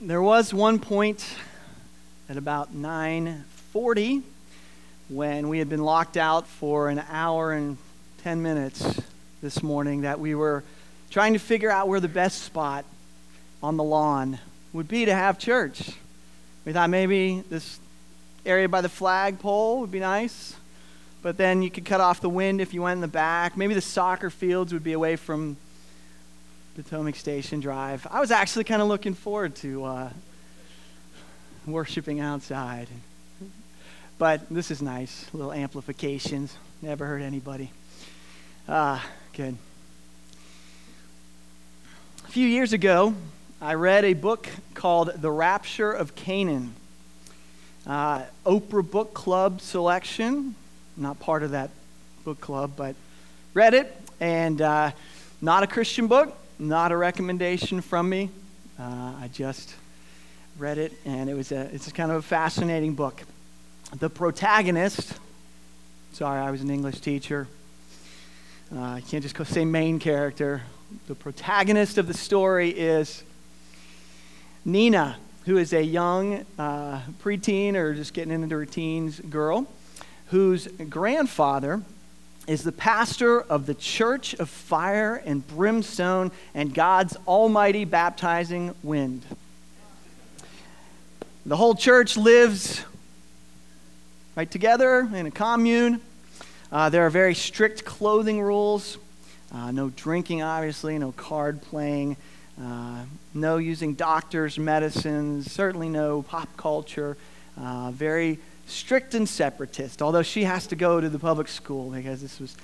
there was one point at about 9:40 when we had been locked out for an hour and 10 minutes this morning that we were trying to figure out where the best spot on the lawn would be to have church. We thought maybe this area by the flagpole would be nice, but then you could cut off the wind if you went in the back. Maybe the soccer fields would be away from Potomac Station Drive. I was actually kind of looking forward to uh, worshiping outside. But this is nice. Little amplifications. Never hurt anybody. Ah, good. A few years ago, I read a book called The Rapture of Canaan. Uh, Oprah Book Club selection. Not part of that book club, but read it. And uh, not a Christian book, not a recommendation from me. Uh, I just read it, and it was a, it's kind of a fascinating book. The protagonist, sorry, I was an English teacher. Uh, I can't just say main character. The protagonist of the story is Nina, who is a young uh, preteen or just getting into her teens girl, whose grandfather is the pastor of the Church of Fire and Brimstone and God's Almighty Baptizing Wind. The whole church lives right together in a commune. Uh, there are very strict clothing rules. Uh, no drinking, obviously, no card playing, uh, no using doctors' medicines, certainly no pop culture. Uh, very strict and separatist, although she has to go to the public school because this was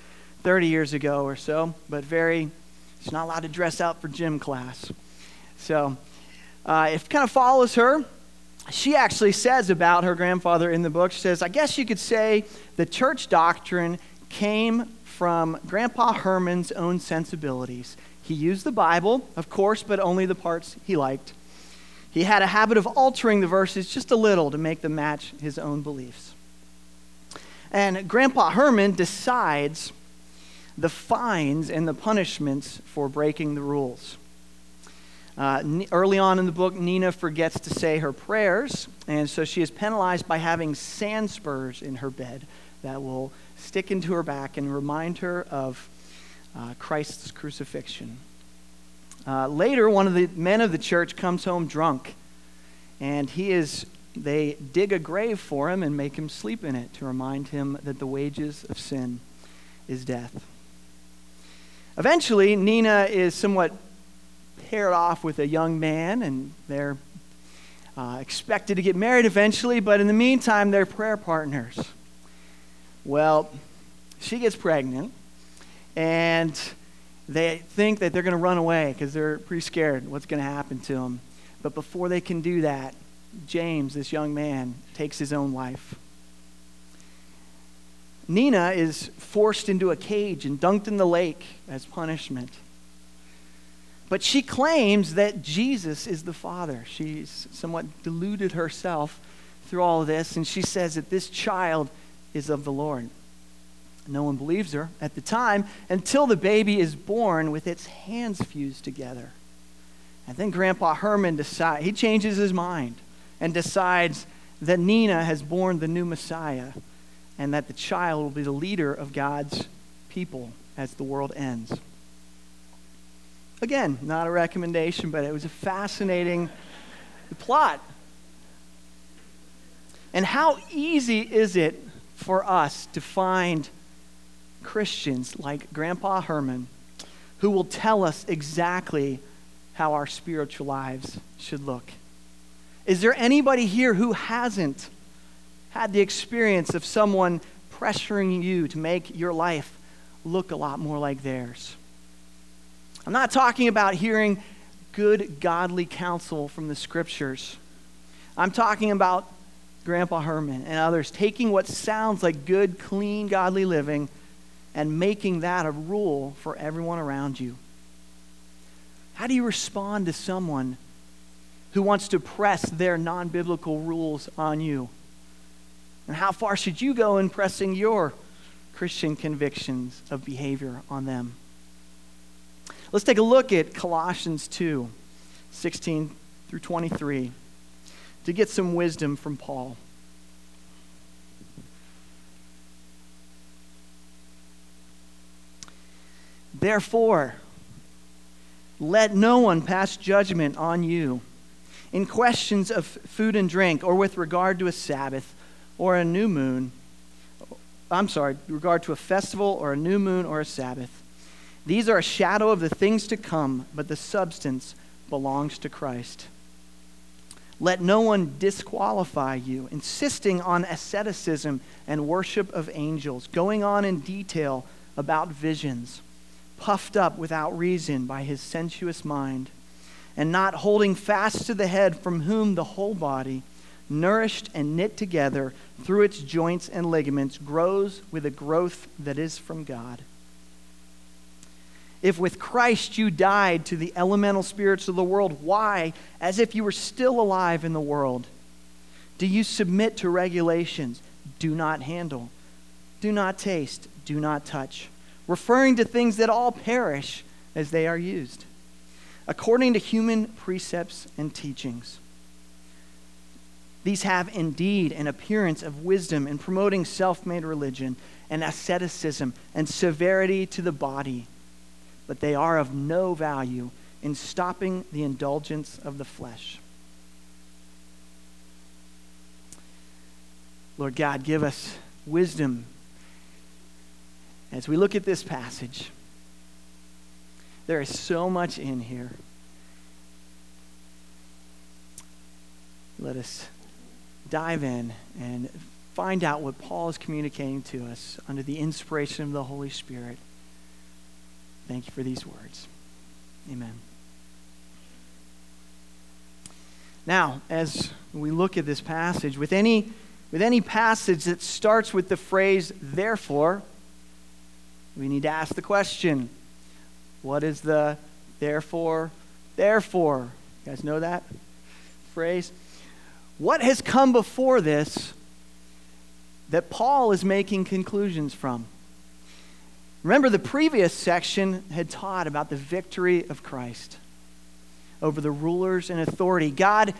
30 years ago or so, but very, she's not allowed to dress out for gym class. So uh, it kind of follows her. She actually says about her grandfather in the book, she says, I guess you could say the church doctrine came from Grandpa Herman's own sensibilities. He used the Bible, of course, but only the parts he liked. He had a habit of altering the verses just a little to make them match his own beliefs. And Grandpa Herman decides the fines and the punishments for breaking the rules. Uh, early on in the book, Nina forgets to say her prayers, and so she is penalized by having sand spurs in her bed that will stick into her back and remind her of uh, Christ's crucifixion. Uh, later, one of the men of the church comes home drunk, and he is. They dig a grave for him and make him sleep in it to remind him that the wages of sin is death. Eventually, Nina is somewhat paired off with a young man, and they're uh, expected to get married eventually, but in the meantime, they're prayer partners. Well, she gets pregnant, and they think that they're going to run away because they're pretty scared what's going to happen to them. But before they can do that, James, this young man, takes his own life. Nina is forced into a cage and dunked in the lake as punishment. But she claims that Jesus is the Father. She's somewhat deluded herself through all this, and she says that this child is of the Lord. No one believes her at the time until the baby is born with its hands fused together. And then Grandpa Herman decides, he changes his mind and decides that Nina has born the new Messiah and that the child will be the leader of God's people as the world ends. Again, not a recommendation, but it was a fascinating plot. And how easy is it for us to find Christians like Grandpa Herman who will tell us exactly how our spiritual lives should look. Is there anybody here who hasn't had the experience of someone pressuring you to make your life look a lot more like theirs? I'm not talking about hearing good, godly counsel from the scriptures. I'm talking about Grandpa Herman and others taking what sounds like good, clean, godly living and making that a rule for everyone around you? How do you respond to someone who wants to press their non biblical rules on you? And how far should you go in pressing your Christian convictions of behavior on them? Let's take a look at Colossians 2 16 through 23 to get some wisdom from Paul. Therefore, let no one pass judgment on you in questions of food and drink, or with regard to a Sabbath or a new moon. I'm sorry, regard to a festival or a new moon or a Sabbath. These are a shadow of the things to come, but the substance belongs to Christ. Let no one disqualify you, insisting on asceticism and worship of angels, going on in detail about visions, puffed up without reason by his sensuous mind, and not holding fast to the head, from whom the whole body, nourished and knit together through its joints and ligaments, grows with a growth that is from God. If with Christ you died to the elemental spirits of the world, why, as if you were still alive in the world, do you submit to regulations? Do not handle, do not taste, do not touch, referring to things that all perish as they are used, according to human precepts and teachings. These have indeed an appearance of wisdom in promoting self made religion and asceticism and severity to the body but they are of no value in stopping the indulgence of the flesh. Lord God, give us wisdom as we look at this passage. There is so much in here. Let us dive in and find out what Paul is communicating to us under the inspiration of the Holy Spirit. Thank you for these words. Amen. Now, as we look at this passage, with any, with any passage that starts with the phrase, therefore, we need to ask the question what is the therefore, therefore? You guys know that phrase? What has come before this that Paul is making conclusions from? Remember, the previous section had taught about the victory of Christ over the rulers and authority. God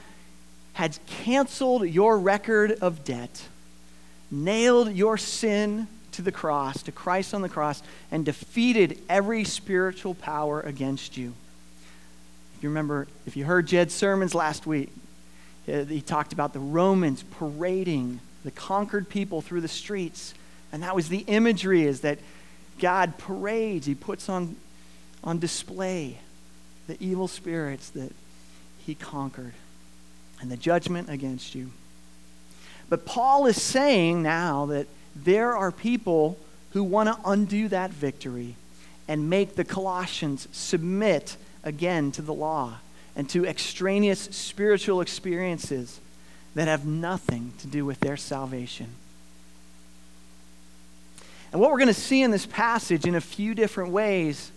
had canceled your record of debt, nailed your sin to the cross, to Christ on the cross, and defeated every spiritual power against you. If you remember, if you heard Jed's sermons last week, uh, he talked about the Romans parading the conquered people through the streets. And that was the imagery is that God parades, He puts on, on display the evil spirits that He conquered and the judgment against you. But Paul is saying now that there are people who want to undo that victory and make the Colossians submit again to the law and to extraneous spiritual experiences that have nothing to do with their salvation. And what we're going to see in this passage in a few different ways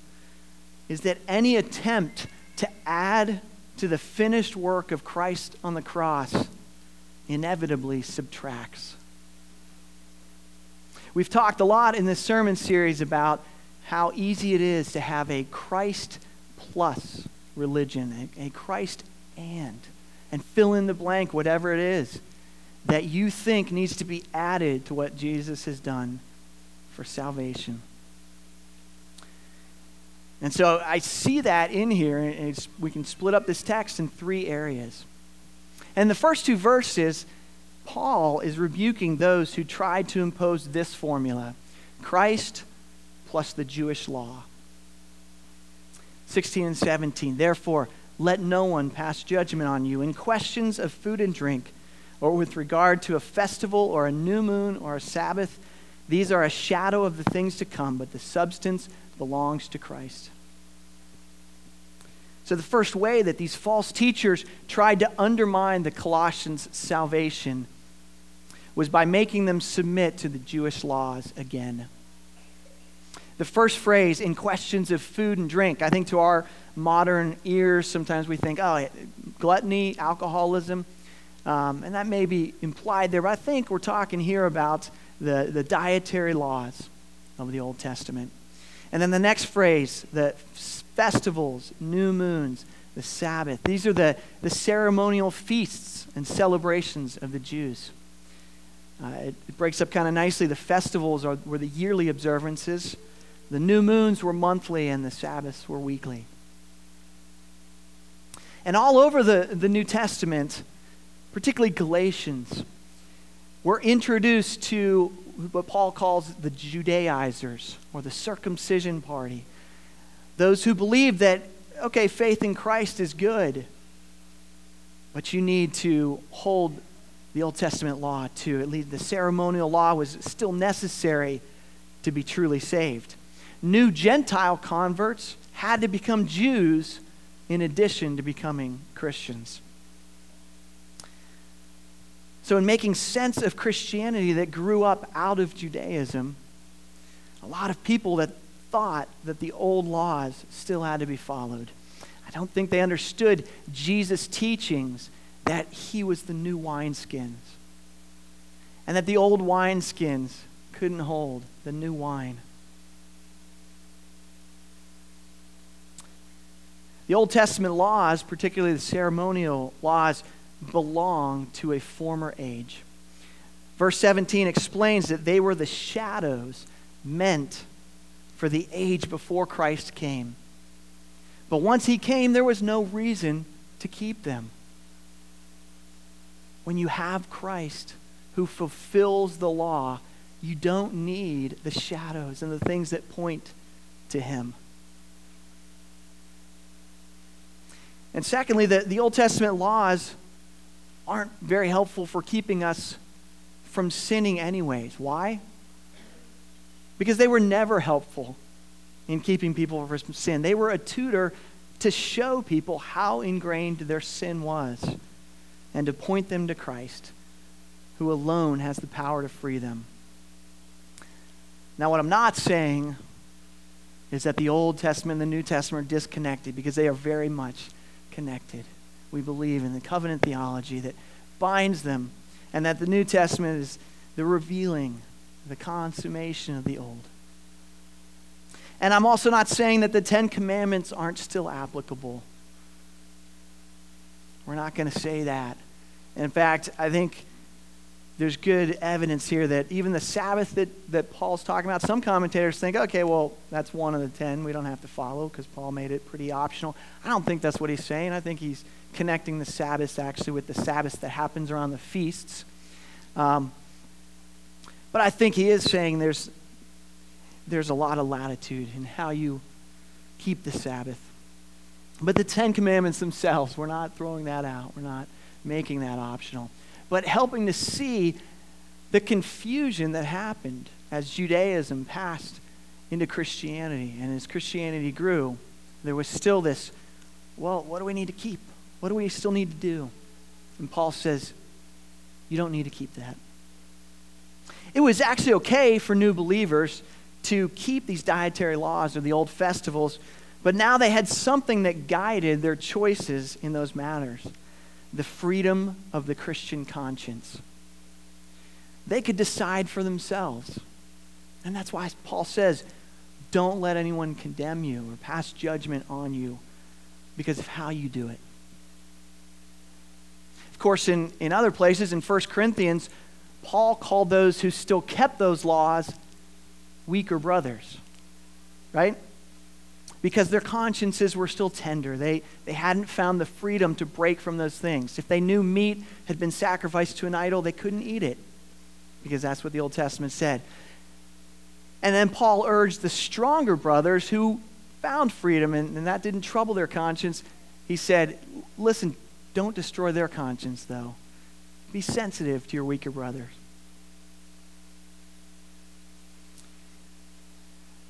is that any attempt to add to the finished work of Christ on the cross inevitably subtracts. We've talked a lot in this sermon series about how easy it is to have a Christ plus religion, a, Christ and, and fill in the blank, whatever it is that you think needs to be added to what Jesus has done for salvation. And so I see that in here, and we can split up this text in three areas. And the first two verses, Paul is rebuking those who tried to impose this formula Christ plus the Jewish law. 16 and 17. Therefore, let no one pass judgment on you in questions of food and drink, or with regard to a festival, or a new moon, or a Sabbath these are a shadow of the things to come, but the substance belongs to Christ. So, the first way that these false teachers tried to undermine the Colossians' salvation was by making them submit to the Jewish laws again. The first phrase, in questions of food and drink, I think to our modern ears, sometimes we think, oh, gluttony, alcoholism, um, and that may be implied there, but I think we're talking here about the, the dietary laws of the Old Testament. And then the next phrase, the festivals, new moons, the Sabbath. These are the, the ceremonial feasts and celebrations of the Jews. Uh, it, it, breaks up kind of nicely. The festivals are, were the yearly observances, the new moons were monthly, and the Sabbaths were weekly. And all over the, the New Testament, particularly Galatians, we're introduced to what Paul calls the Judaizers or the circumcision party. Those who believe that, okay, faith in Christ is good, but you need to hold the Old Testament law to at least the ceremonial law was still necessary to be truly saved. New Gentile converts had to become Jews in addition to becoming Christians. So, in making sense of Christianity that grew up out of Judaism, a lot of people that thought that the old laws still had to be followed. I don't think they understood Jesus' teachings that he was the new wineskins and that the old wineskins couldn't hold the new wine. The Old Testament laws, particularly the ceremonial laws, belong to a former age. Verse 17 explains that they were the shadows meant for the age before Christ came. But once he came, there was no reason to keep them. When you have Christ who fulfills the law, you don't need the shadows and the things that point to him. And secondly, the, the Old Testament laws aren't very helpful for keeping us from sinning, anyways. Why? Because they were never helpful in keeping people from sin. They were a tutor to show people how ingrained their sin was and to point them to Christ, who alone has the power to free them. Now, what I'm not saying is that the Old Testament and the New Testament are disconnected because they are very much connected we believe in the covenant theology that binds them, and that the New Testament is the revealing, the consummation of the Old. And I'm also not saying that the Ten Commandments aren't still applicable. We're not going to say that. In fact, I think there's good evidence here that even the Sabbath that, that Paul's talking about, some commentators think, okay, well, that's one of the ten we don't have to follow because Paul made it pretty optional. I don't think that's what he's saying. I think he's connecting the Sabbath actually with the Sabbath that happens around the feasts. Um, but I think he is saying there's, there's a lot of latitude in how you keep the Sabbath. But the Ten Commandments themselves, we're not throwing that out. We're not making that optional. But helping to see the confusion that happened as Judaism passed into Christianity. And as Christianity grew, there was still this well, what do we need to keep? What do we still need to do? And Paul says, You don't need to keep that. It was actually okay for new believers to keep these dietary laws or the old festivals, but now they had something that guided their choices in those matters the freedom of the Christian conscience. They could decide for themselves. And that's why Paul says, don't let anyone condemn you or pass judgment on you because of how you do it. Of course, in, in other places, in 1 Corinthians, Paul called those who still kept those laws weaker brothers, right? Because their consciences were still tender. They, they hadn't found the freedom to break from those things. If they knew meat had been sacrificed to an idol, they couldn't eat it because that's what the Old Testament said. And then Paul urged the stronger brothers who found freedom and, and that didn't trouble their conscience. He said, Listen, don't destroy their conscience, though. Be sensitive to your weaker brothers.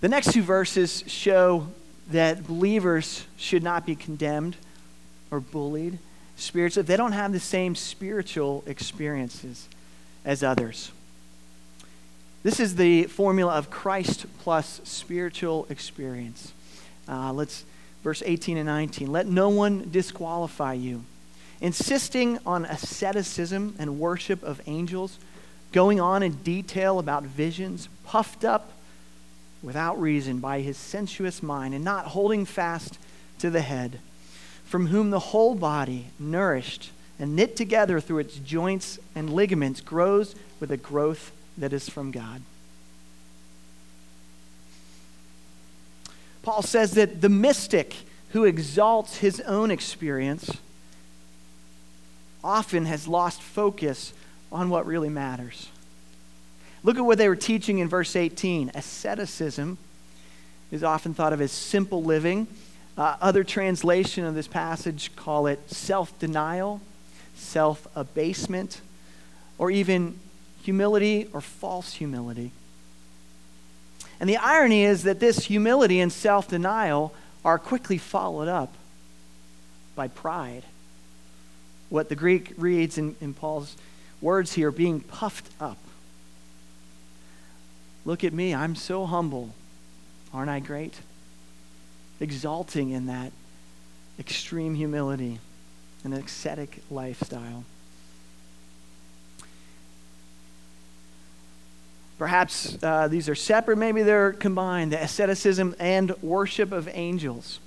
The next two verses show that believers should not be condemned or bullied spiritually if they don't have the same spiritual experiences as others. This is the formula of Christ plus spiritual experience. Uh, let's verse 18 and 19. Let no one disqualify you insisting on asceticism and worship of angels, going on in detail about visions, puffed up without reason by his sensuous mind, and not holding fast to the head, from whom the whole body, nourished and knit together through its joints and ligaments, grows with a growth that is from God. Paul says that the mystic who exalts his own experience often has lost focus on what really matters. Look at what they were teaching in verse 18. Asceticism is often thought of as simple living. Uh, other translation of this passage call it self-denial, self-abasement, or even humility or false humility. And the irony is that this humility and self-denial are quickly followed up by pride. What the Greek reads in, in Paul's words here, being puffed up. Look at me, I'm so humble. Aren't I great? Exalting in that extreme humility and ascetic lifestyle. Perhaps uh, these are separate, maybe they're combined the asceticism and worship of angels.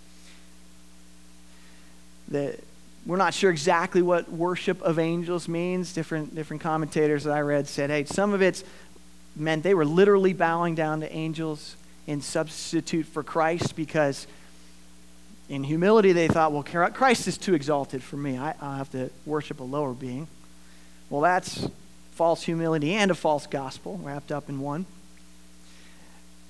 The, we're not sure exactly what worship of angels means. Different, different commentators that I read said, hey, some of it's meant they were literally bowing down to angels in substitute for Christ because in humility they thought, well, Christ is too exalted for me. I, i have to worship a lower being. Well, that's false humility and a false gospel wrapped up in one.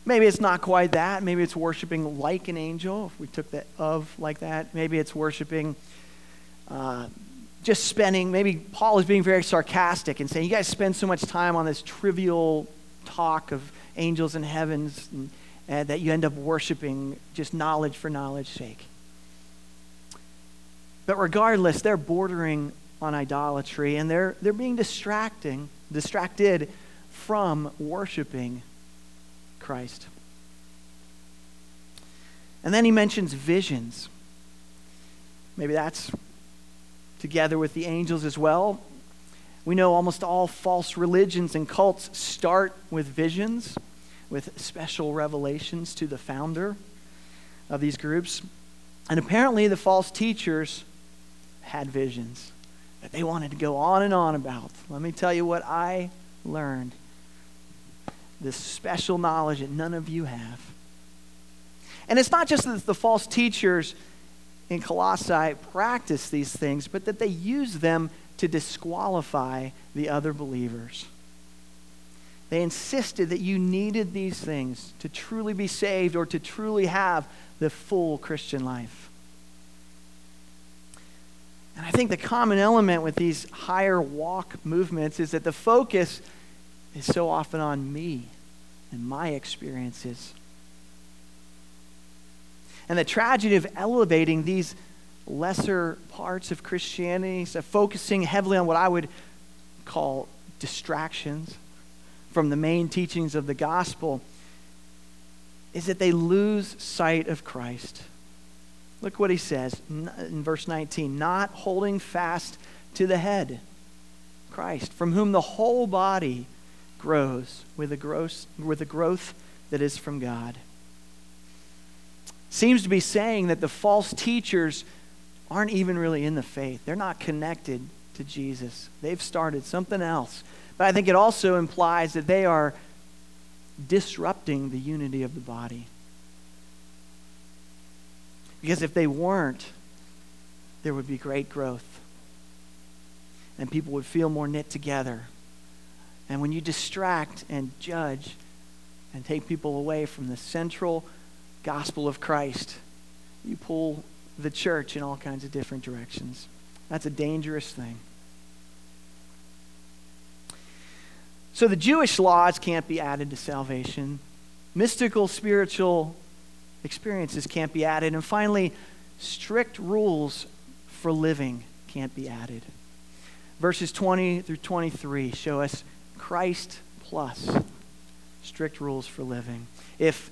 Maybe it's not quite that. Maybe it's worshiping like an angel, if we took that of like that. Maybe it's worshiping, uh, just spending, maybe Paul is being very sarcastic and saying, You guys spend so much time on this trivial talk of angels and heavens and, and that you end up worshiping just knowledge for knowledge's sake. But regardless, they're bordering on idolatry and they're, they're being distracting, distracted from worshiping Christ. And then he mentions visions. Maybe that's together with the angels as well. We know almost all false religions and cults start with visions, with special revelations to the founder of these groups. And apparently, the false teachers had visions that they wanted to go on and on about. Let me tell you what I learned this special knowledge that none of you have. And it's not just that the false teachers in Colossae practice these things, but that they use them to disqualify the other believers. They insisted that you needed these things to truly be saved or to truly have the full Christian life. And I think the common element with these higher walk movements is that the focus is so often on me and my experiences. And the tragedy of elevating these lesser parts of Christianity, so focusing heavily on what I would call distractions from the main teachings of the gospel, is that they lose sight of Christ. Look what he says in verse 19 not holding fast to the head, Christ, from whom the whole body grows with a, with a growth that is from God. Seems to be saying that the false teachers aren't even really in the faith. They're not connected to Jesus. They've started something else. But I think it also implies that they are disrupting the unity of the body. Because if they weren't, there would be great growth. And people would feel more knit together. And when you distract and judge and take people away from the central gospel of Christ, you pull the church in all kinds of different directions. That's a dangerous thing. So the Jewish laws can't be added to salvation. Mystical spiritual experiences can't be added. And finally, strict rules for living can't be added. Verses 20 through 23 show us Christ plus strict rules for living. If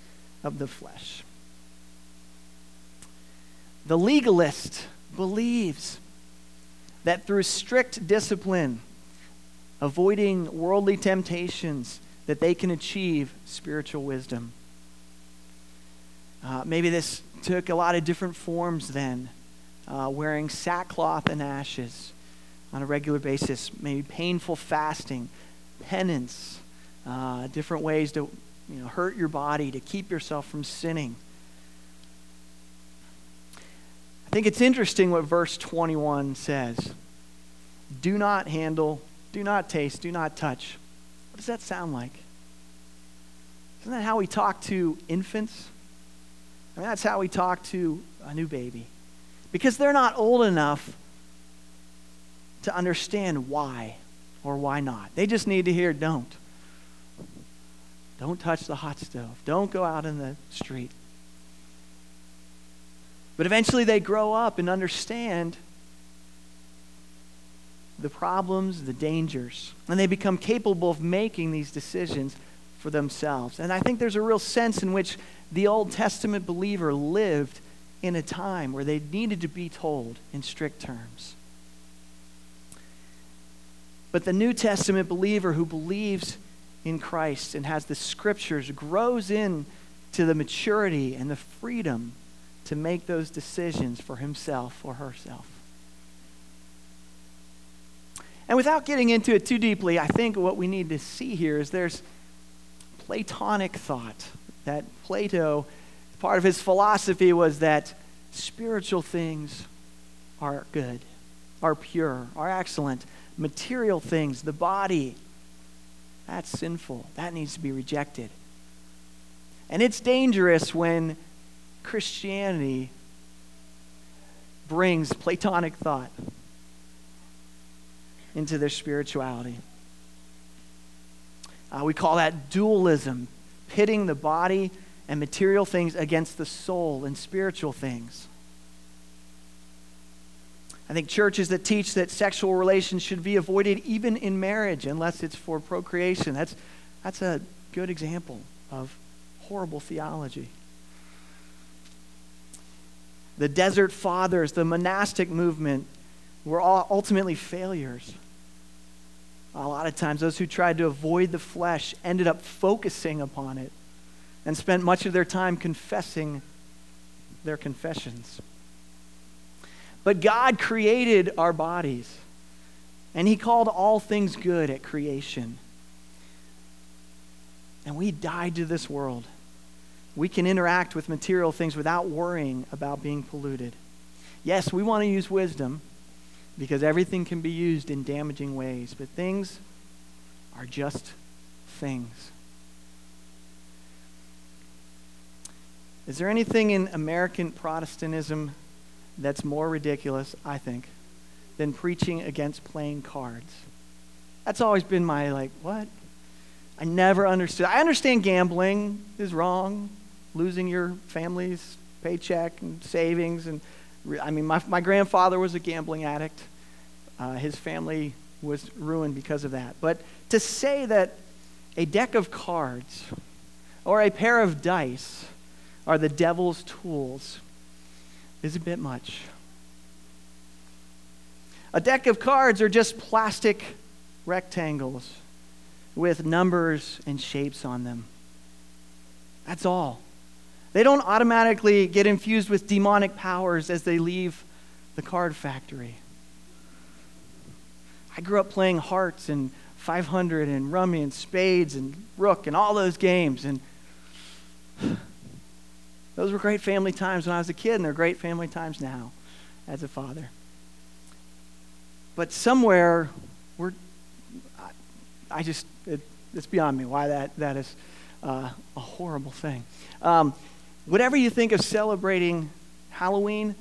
of the flesh. The legalist believes that through strict discipline, avoiding worldly temptations, that they can achieve spiritual wisdom. Uh, maybe this took a lot of different forms then, uh, wearing sackcloth and ashes on a regular basis, maybe painful fasting, penance, uh, different ways to you know, hurt your body, to keep yourself from sinning. I think it's interesting what verse 21 says. Do not handle, do not taste, do not touch. What does that sound like? Isn't that how we talk to infants? I mean, that's how we talk to a new baby. Because they're not old enough to understand why or why not. They just need to hear don't. Don't touch the hot stove. Don't go out in the street. But eventually they grow up and understand the problems, the dangers, and they become capable of making these decisions for themselves. And I think there's a real sense in which the Old Testament believer lived in a time where they needed to be told in strict terms. But the New Testament believer who believes in Christ and has the scriptures grows in to the maturity and the freedom to make those decisions for himself or herself. And without getting into it too deeply, I think what we need to see here is there's Platonic thought that Plato, part of his philosophy was that spiritual things are good, are pure, are excellent. Material things, the body, that's sinful. That needs to be rejected. And it's dangerous when Christianity brings Platonic thought into their spirituality. Uh, we call that dualism, pitting the body and material things against the soul and spiritual things. I think churches that teach that sexual relations should be avoided even in marriage unless it's for procreation. That's, that's a good example of horrible theology. The desert fathers, the monastic movement, were all ultimately failures. A lot of times, those who tried to avoid the flesh ended up focusing upon it and spent much of their time confessing their confessions. But God created our bodies, and He called all things good at creation. And we died to this world. We can interact with material things without worrying about being polluted. Yes, we want to use wisdom because everything can be used in damaging ways, but things are just things. Is there anything in American Protestantism that's more ridiculous, I think, than preaching against playing cards? That's always been my, like, what? I never understood. I understand gambling is wrong, losing your family's paycheck and savings and I mean, my, my grandfather was a gambling addict. Uh, his family was ruined because of that. But to say that a deck of cards or a pair of dice are the devil's tools is a bit much. A deck of cards are just plastic rectangles with numbers and shapes on them. That's all. They don't automatically get infused with demonic powers as they leave the card factory. I grew up playing hearts and 500 and rummy and spades and rook and all those games. And those were great family times when I was a kid, and they're great family times now as a father. But somewhere, we're, I, I just, it, it's beyond me why that, that is uh, a horrible thing. Um, Whatever you think of celebrating Halloween,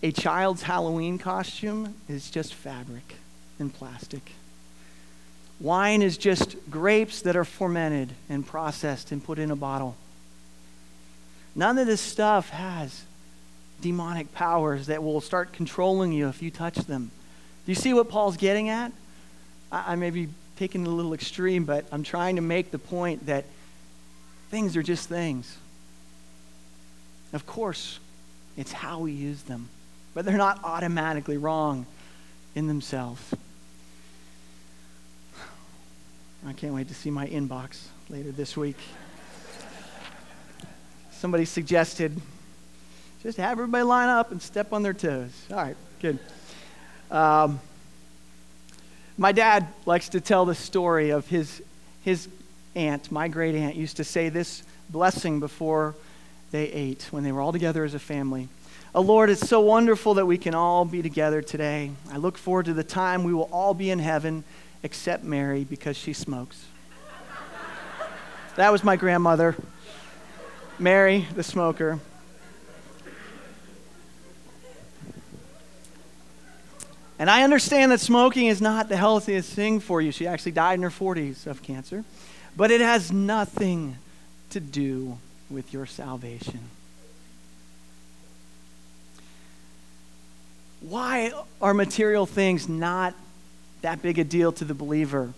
a child's Halloween costume is just fabric and plastic. Wine is just grapes that are fermented and processed and put in a bottle. None of this stuff has demonic powers that will start controlling you if you touch them. Do you see what Paul's getting at? I, I may be taking it a little extreme, but I'm trying to make the point that things are just things. Of course, it's how we use them, but they're not automatically wrong in themselves. I can't wait to see my inbox later this week. Somebody suggested just have everybody line up and step on their toes. All right, good. Um, my dad likes to tell the story of his, his aunt, my great aunt, used to say this blessing before they ate when they were all together as a family. Oh Lord, it's so wonderful that we can all be together today. I look forward to the time we will all be in heaven except Mary because she smokes. that was my grandmother, Mary, the smoker. And I understand that smoking is not the healthiest thing for you. She actually died in her 40s of cancer. But it has nothing to do with your salvation. Why are material things not that big a deal to the believer?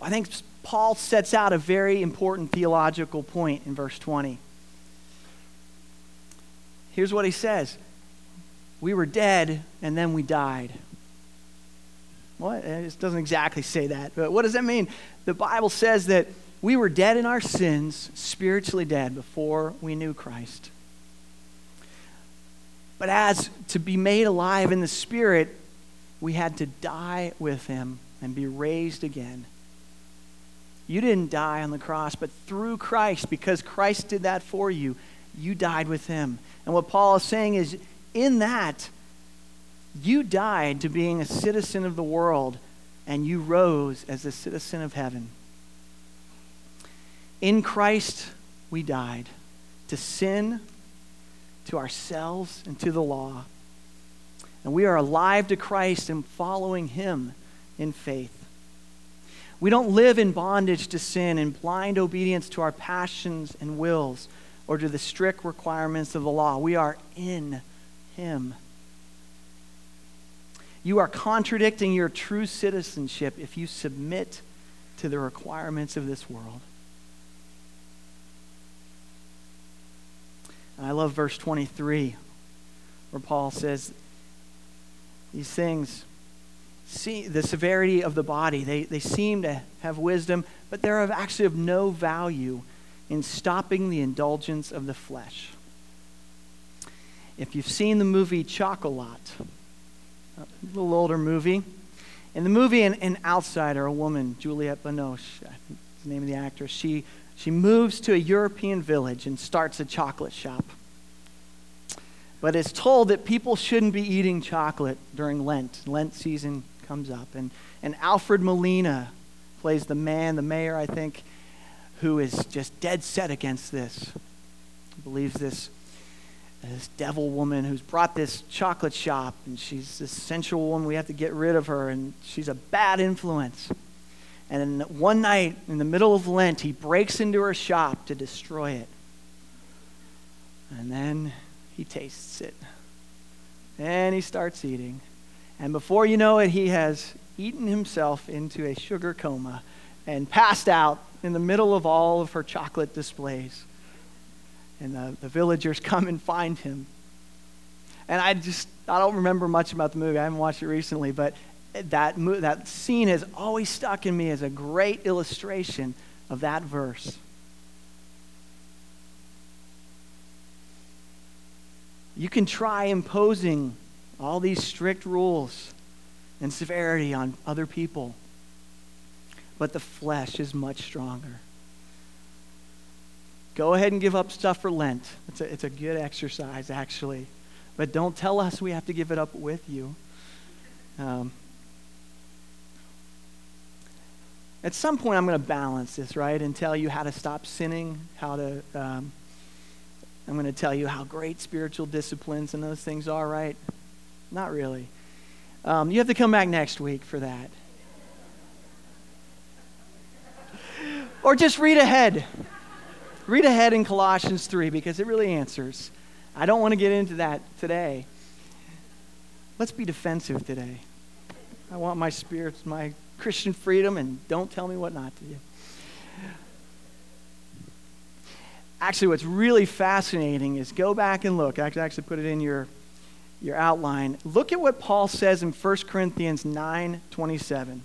I think Paul sets out a very important theological point in verse 20. Here's what he says We were dead, and then we died. What? It doesn't exactly say that, but what does that mean? The Bible says that we were dead in our sins, spiritually dead, before we knew Christ. But as to be made alive in the Spirit, we had to die with him and be raised again. You didn't die on the cross, but through Christ, because Christ did that for you, you died with him. And what Paul is saying is, in that, you died to being a citizen of the world, and you rose as a citizen of heaven. In Christ, we died to sin to ourselves and to the law. And we are alive to Christ and following Him in faith. We don't live in bondage to sin and blind obedience to our passions and wills or to the strict requirements of the law. We are in Him. You are contradicting your true citizenship if you submit to the requirements of this world. And I love verse 23, where Paul says, These things, see the severity of the body, they, they seem to have wisdom, but they're of actually of no value in stopping the indulgence of the flesh. If you've seen the movie Chocolat, a little older movie, in the movie, an, an outsider, a woman, Juliette Binoche, the name of the actress, she she moves to a European village and starts a chocolate shop. But is told that people shouldn't be eating chocolate during Lent. Lent season comes up. And, and Alfred Molina plays the man, the mayor, I think, who is just dead set against this. Believes this, this devil woman who's brought this chocolate shop, and she's this sensual woman. We have to get rid of her, and she's a bad influence. And one night in the middle of Lent, he breaks into her shop to destroy it. And then he tastes it. And he starts eating. And before you know it, he has eaten himself into a sugar coma and passed out in the middle of all of her chocolate displays. And the, the villagers come and find him. And I just, I don't remember much about the movie. I haven't watched it recently, but that, that scene has always stuck in me as a great illustration of that verse. You can try imposing all these strict rules and severity on other people, but the flesh is much stronger. Go ahead and give up stuff for Lent. It's a, it's a good exercise, actually. But don't tell us we have to give it up with you. Um, At some point, I'm going to balance this, right, and tell you how to stop sinning, how to. Um, I'm going to tell you how great spiritual disciplines and those things are, right? Not really. Um, you have to come back next week for that. or just read ahead. Read ahead in Colossians 3 because it really answers I don't want to get into that today. Let's be defensive today. I want my spirits, my Christian freedom, and don't tell me what not to do. Actually, what's really fascinating is go back and look. I actually put it in your, your outline. Look at what Paul says in 1 Corinthians 9 27.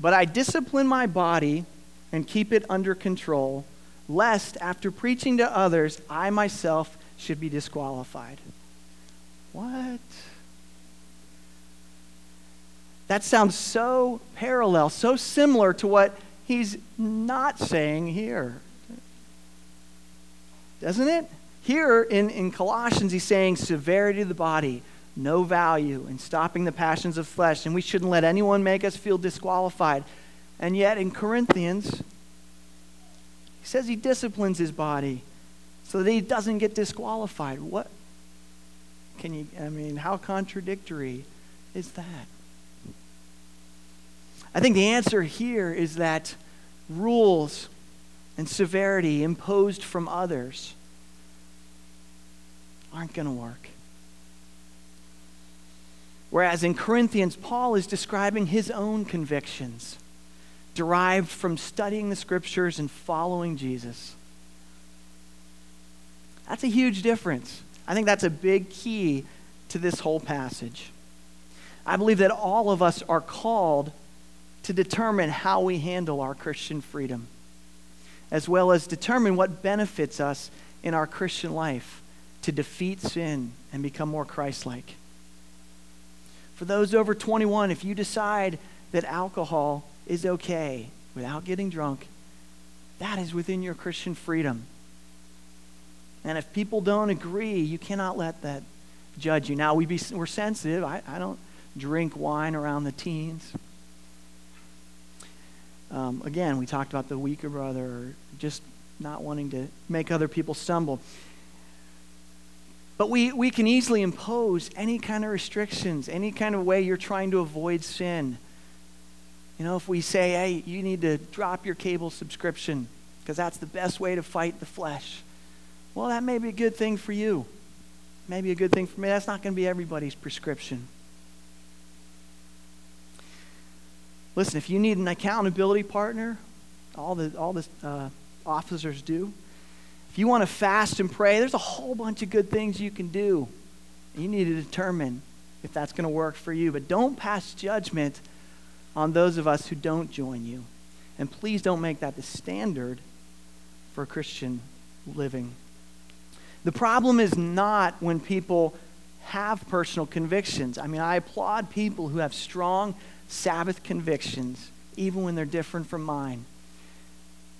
But I discipline my body and keep it under control, lest after preaching to others, I myself should be disqualified. What? That sounds so parallel, so similar to what he's not saying here. Doesn't it? Here in, in Colossians, he's saying severity of the body, no value, and stopping the passions of flesh, and we shouldn't let anyone make us feel disqualified. And yet in Corinthians, he says he disciplines his body so that he doesn't get disqualified. What can you, I mean, how contradictory is that? I think the answer here is that rules and severity imposed from others aren't going to work. Whereas in Corinthians, Paul is describing his own convictions derived from studying the scriptures and following Jesus. That's a huge difference. I think that's a big key to this whole passage. I believe that all of us are called to determine how we handle our Christian freedom, as well as determine what benefits us in our Christian life to defeat sin and become more Christ like. For those over 21, if you decide that alcohol is okay without getting drunk, that is within your Christian freedom. And if people don't agree, you cannot let that judge you. Now, we be, we're sensitive. I, I don't drink wine around the teens. Um, again, we talked about the weaker brother, just not wanting to make other people stumble. But we, we can easily impose any kind of restrictions, any kind of way you're trying to avoid sin. You know, if we say, hey, you need to drop your cable subscription because that's the best way to fight the flesh. Well, that may be a good thing for you. Maybe a good thing for me. That's not going to be everybody's prescription. Listen, if you need an accountability partner, all the, all the uh, officers do. If you want to fast and pray, there's a whole bunch of good things you can do. You need to determine if that's going to work for you. But don't pass judgment on those of us who don't join you. And please don't make that the standard for Christian living. The problem is not when people have personal convictions. I mean, I applaud people who have strong Sabbath convictions, even when they're different from mine.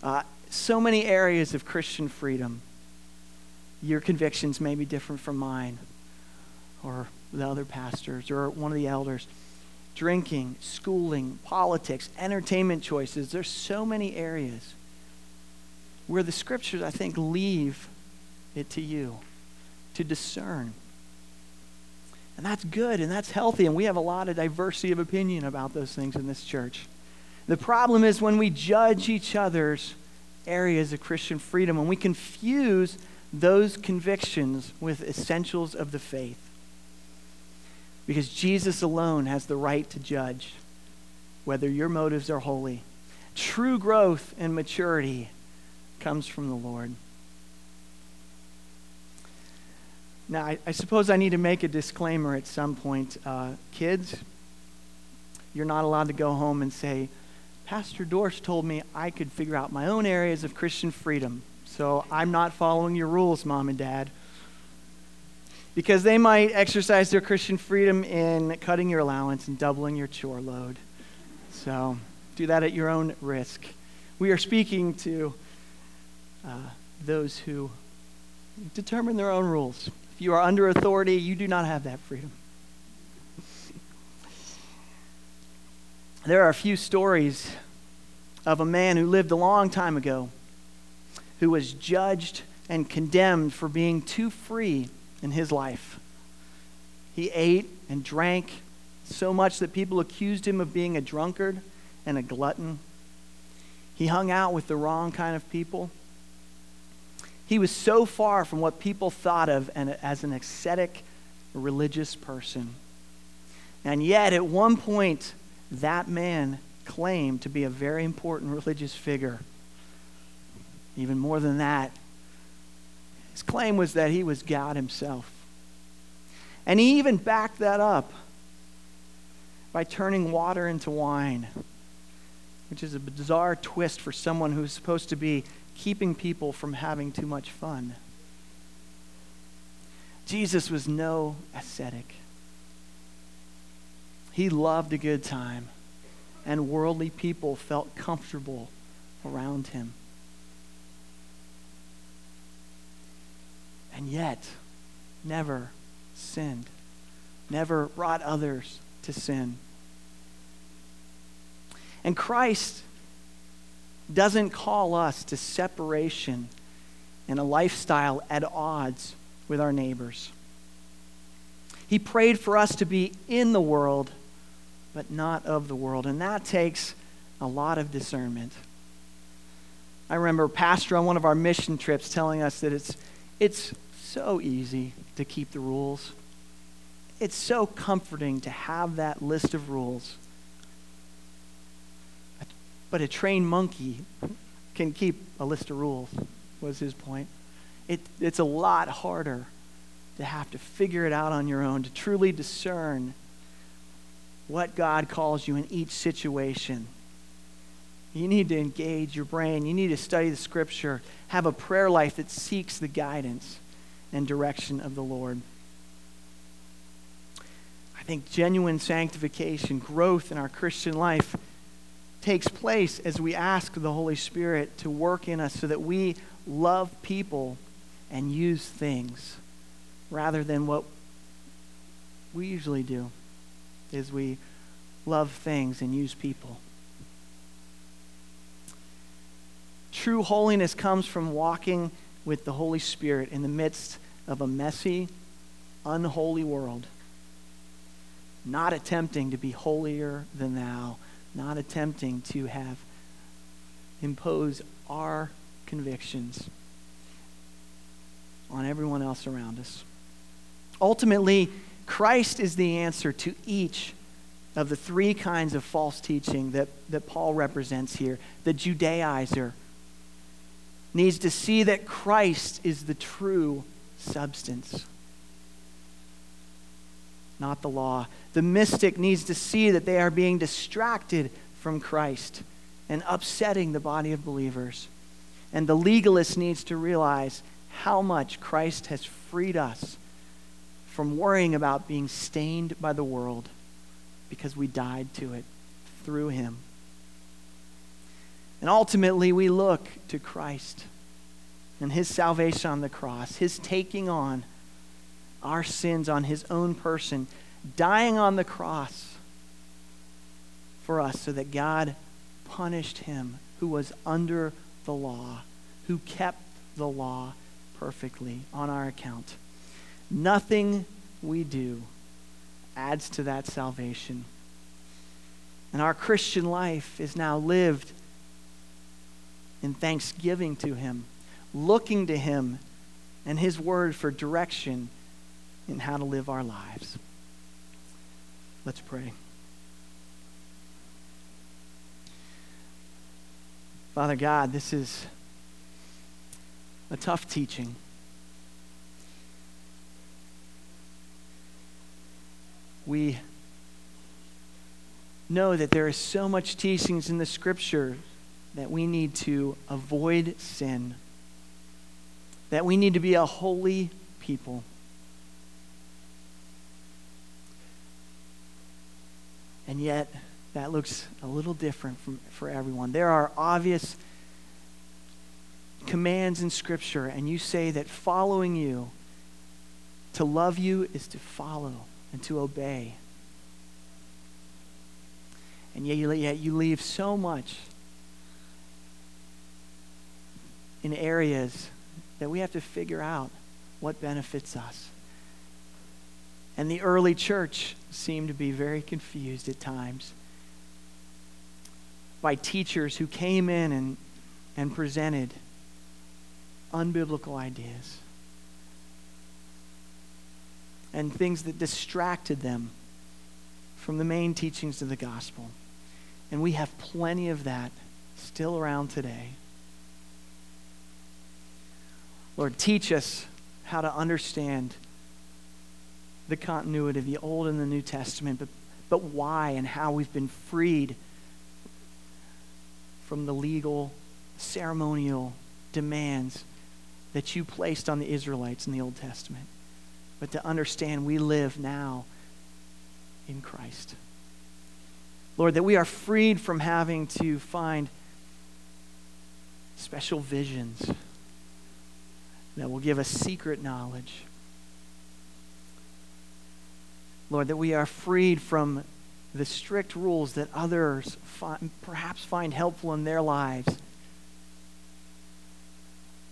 Uh, so many areas of Christian freedom. Your convictions may be different from mine or the other pastors or one of the elders. Drinking, schooling, politics, entertainment choices. There's so many areas where the scriptures, I think, leave it to you to discern. And that's good and that's healthy, and we have a lot of diversity of opinion about those things in this church. The problem is when we judge each other's areas of Christian freedom, when we confuse those convictions with essentials of the faith. Because Jesus alone has the right to judge whether your motives are holy. True growth and maturity comes from the Lord. Now, I, I, suppose I need to make a disclaimer at some point. Uh, kids, you're not allowed to go home and say, Pastor Dorst told me I could figure out my own areas of Christian freedom, so I'm not following your rules, mom and dad. Because they might exercise their Christian freedom in cutting your allowance and doubling your chore load. So do that at your own risk. We are speaking to uh, those who determine their own rules. If you are under authority, you do not have that freedom. There are a few stories of a man who lived a long time ago who was judged and condemned for being too free in his life. He ate and drank so much that people accused him of being a drunkard and a glutton. He hung out with the wrong kind of people. He was so far from what people thought of as an ascetic religious person. And yet, at one point, that man claimed to be a very important religious figure. Even more than that, his claim was that he was God himself. And he even backed that up by turning water into wine, which is a bizarre twist for someone who's supposed to be keeping people from having too much fun. Jesus was no ascetic. He loved a good time, and worldly people felt comfortable around him. And yet, never sinned, never brought others to sin. And Christ doesn't call us to separation and a lifestyle at odds with our neighbors. He prayed for us to be in the world, but not of the world. And that takes a lot of discernment. I remember a pastor on one of our mission trips telling us that it's, it's so easy to keep the rules. It's so comforting to have that list of rules. But a trained monkey can keep a list of rules, was his point. It, it's a lot harder to have to figure it out on your own, to truly discern what God calls you in each situation. You need to engage your brain. You need to study the scripture, have a prayer life that seeks the guidance and direction of the Lord. I think genuine sanctification, growth in our Christian life, takes place as we ask the Holy Spirit to work in us so that we love people and use things rather than what we usually do is we love things and use people. True holiness comes from walking with the Holy Spirit in the midst of a messy, unholy world, not attempting to be holier than thou, not attempting to have impose our convictions on everyone else around us. Ultimately, Christ is the answer to each of the three kinds of false teaching that, that Paul represents here. The Judaizer needs to see that Christ is the true substance, not the law. The mystic needs to see that they are being distracted from Christ and upsetting the body of believers. And the legalist needs to realize how much Christ has freed us from worrying about being stained by the world because we died to it through him. And ultimately, we look to Christ and his salvation on the cross, his taking on our sins on his own person dying on the cross for us so that God punished him who was under the law, who kept the law perfectly on our account. Nothing we do adds to that salvation. And our Christian life is now lived in thanksgiving to Him, looking to Him and His Word for direction in how to live our lives. Let's pray. Father God, this is a tough teaching. We know that there is so much teachings in the scripture that we need to avoid sin, that we need to be a holy people. And yet, that looks a little different from, for everyone. There are obvious commands in Scripture, and you say that following you, to love you is to follow and to obey. And yet you, yet you leave so much in areas that we have to figure out what benefits us. And the early church seemed to be very confused at times by teachers who came in and, and presented unbiblical ideas and things that distracted them from the main teachings of the gospel. And we have plenty of that still around today. Lord, teach us how to understand the continuity of the Old and the New Testament, but, but why and how we've been freed from the legal, ceremonial demands that you placed on the Israelites in the Old Testament, but to understand we live now in Christ. Lord, that we are freed from having to find special visions that will give us secret knowledge. Lord, that we are freed from the strict rules that others perhaps find helpful in their lives.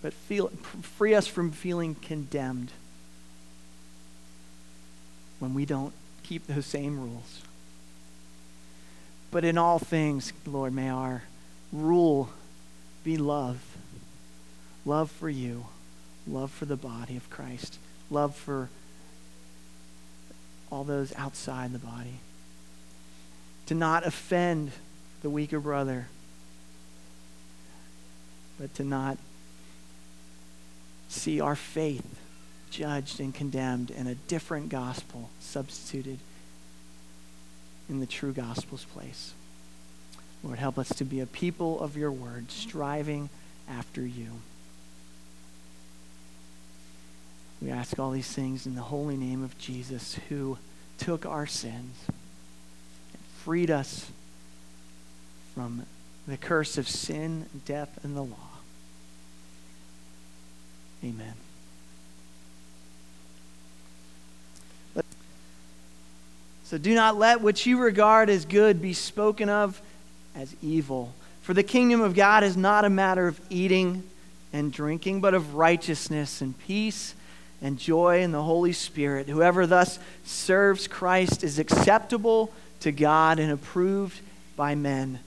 But feel, free us from feeling condemned when we don't keep those same rules. But in all things, Lord, may our rule be love. Love for you, love for the body of Christ, love for all those outside the body. To not offend the weaker brother, but to not see our faith judged and condemned and a different gospel substituted in the true gospel's place. Lord, help us to be a people of your word, striving after you. We ask all these things in the holy name of Jesus, who took our sins and freed us from the curse of sin, death, and the law. Amen. So do not let what you regard as good be spoken of as evil. For the kingdom of God is not a matter of eating and drinking, but of righteousness and peace and joy in the Holy Spirit. Whoever thus serves Christ is acceptable to God and approved by men.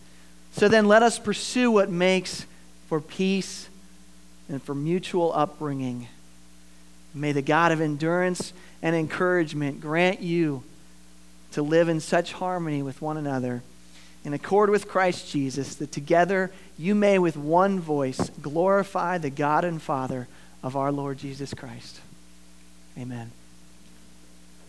So then let us pursue what makes for peace and for mutual upbringing. May the God of endurance and encouragement grant you to live in such harmony with one another, in accord with Christ Jesus, that together you may with one voice glorify the God and Father of our Lord Jesus Christ. Amen.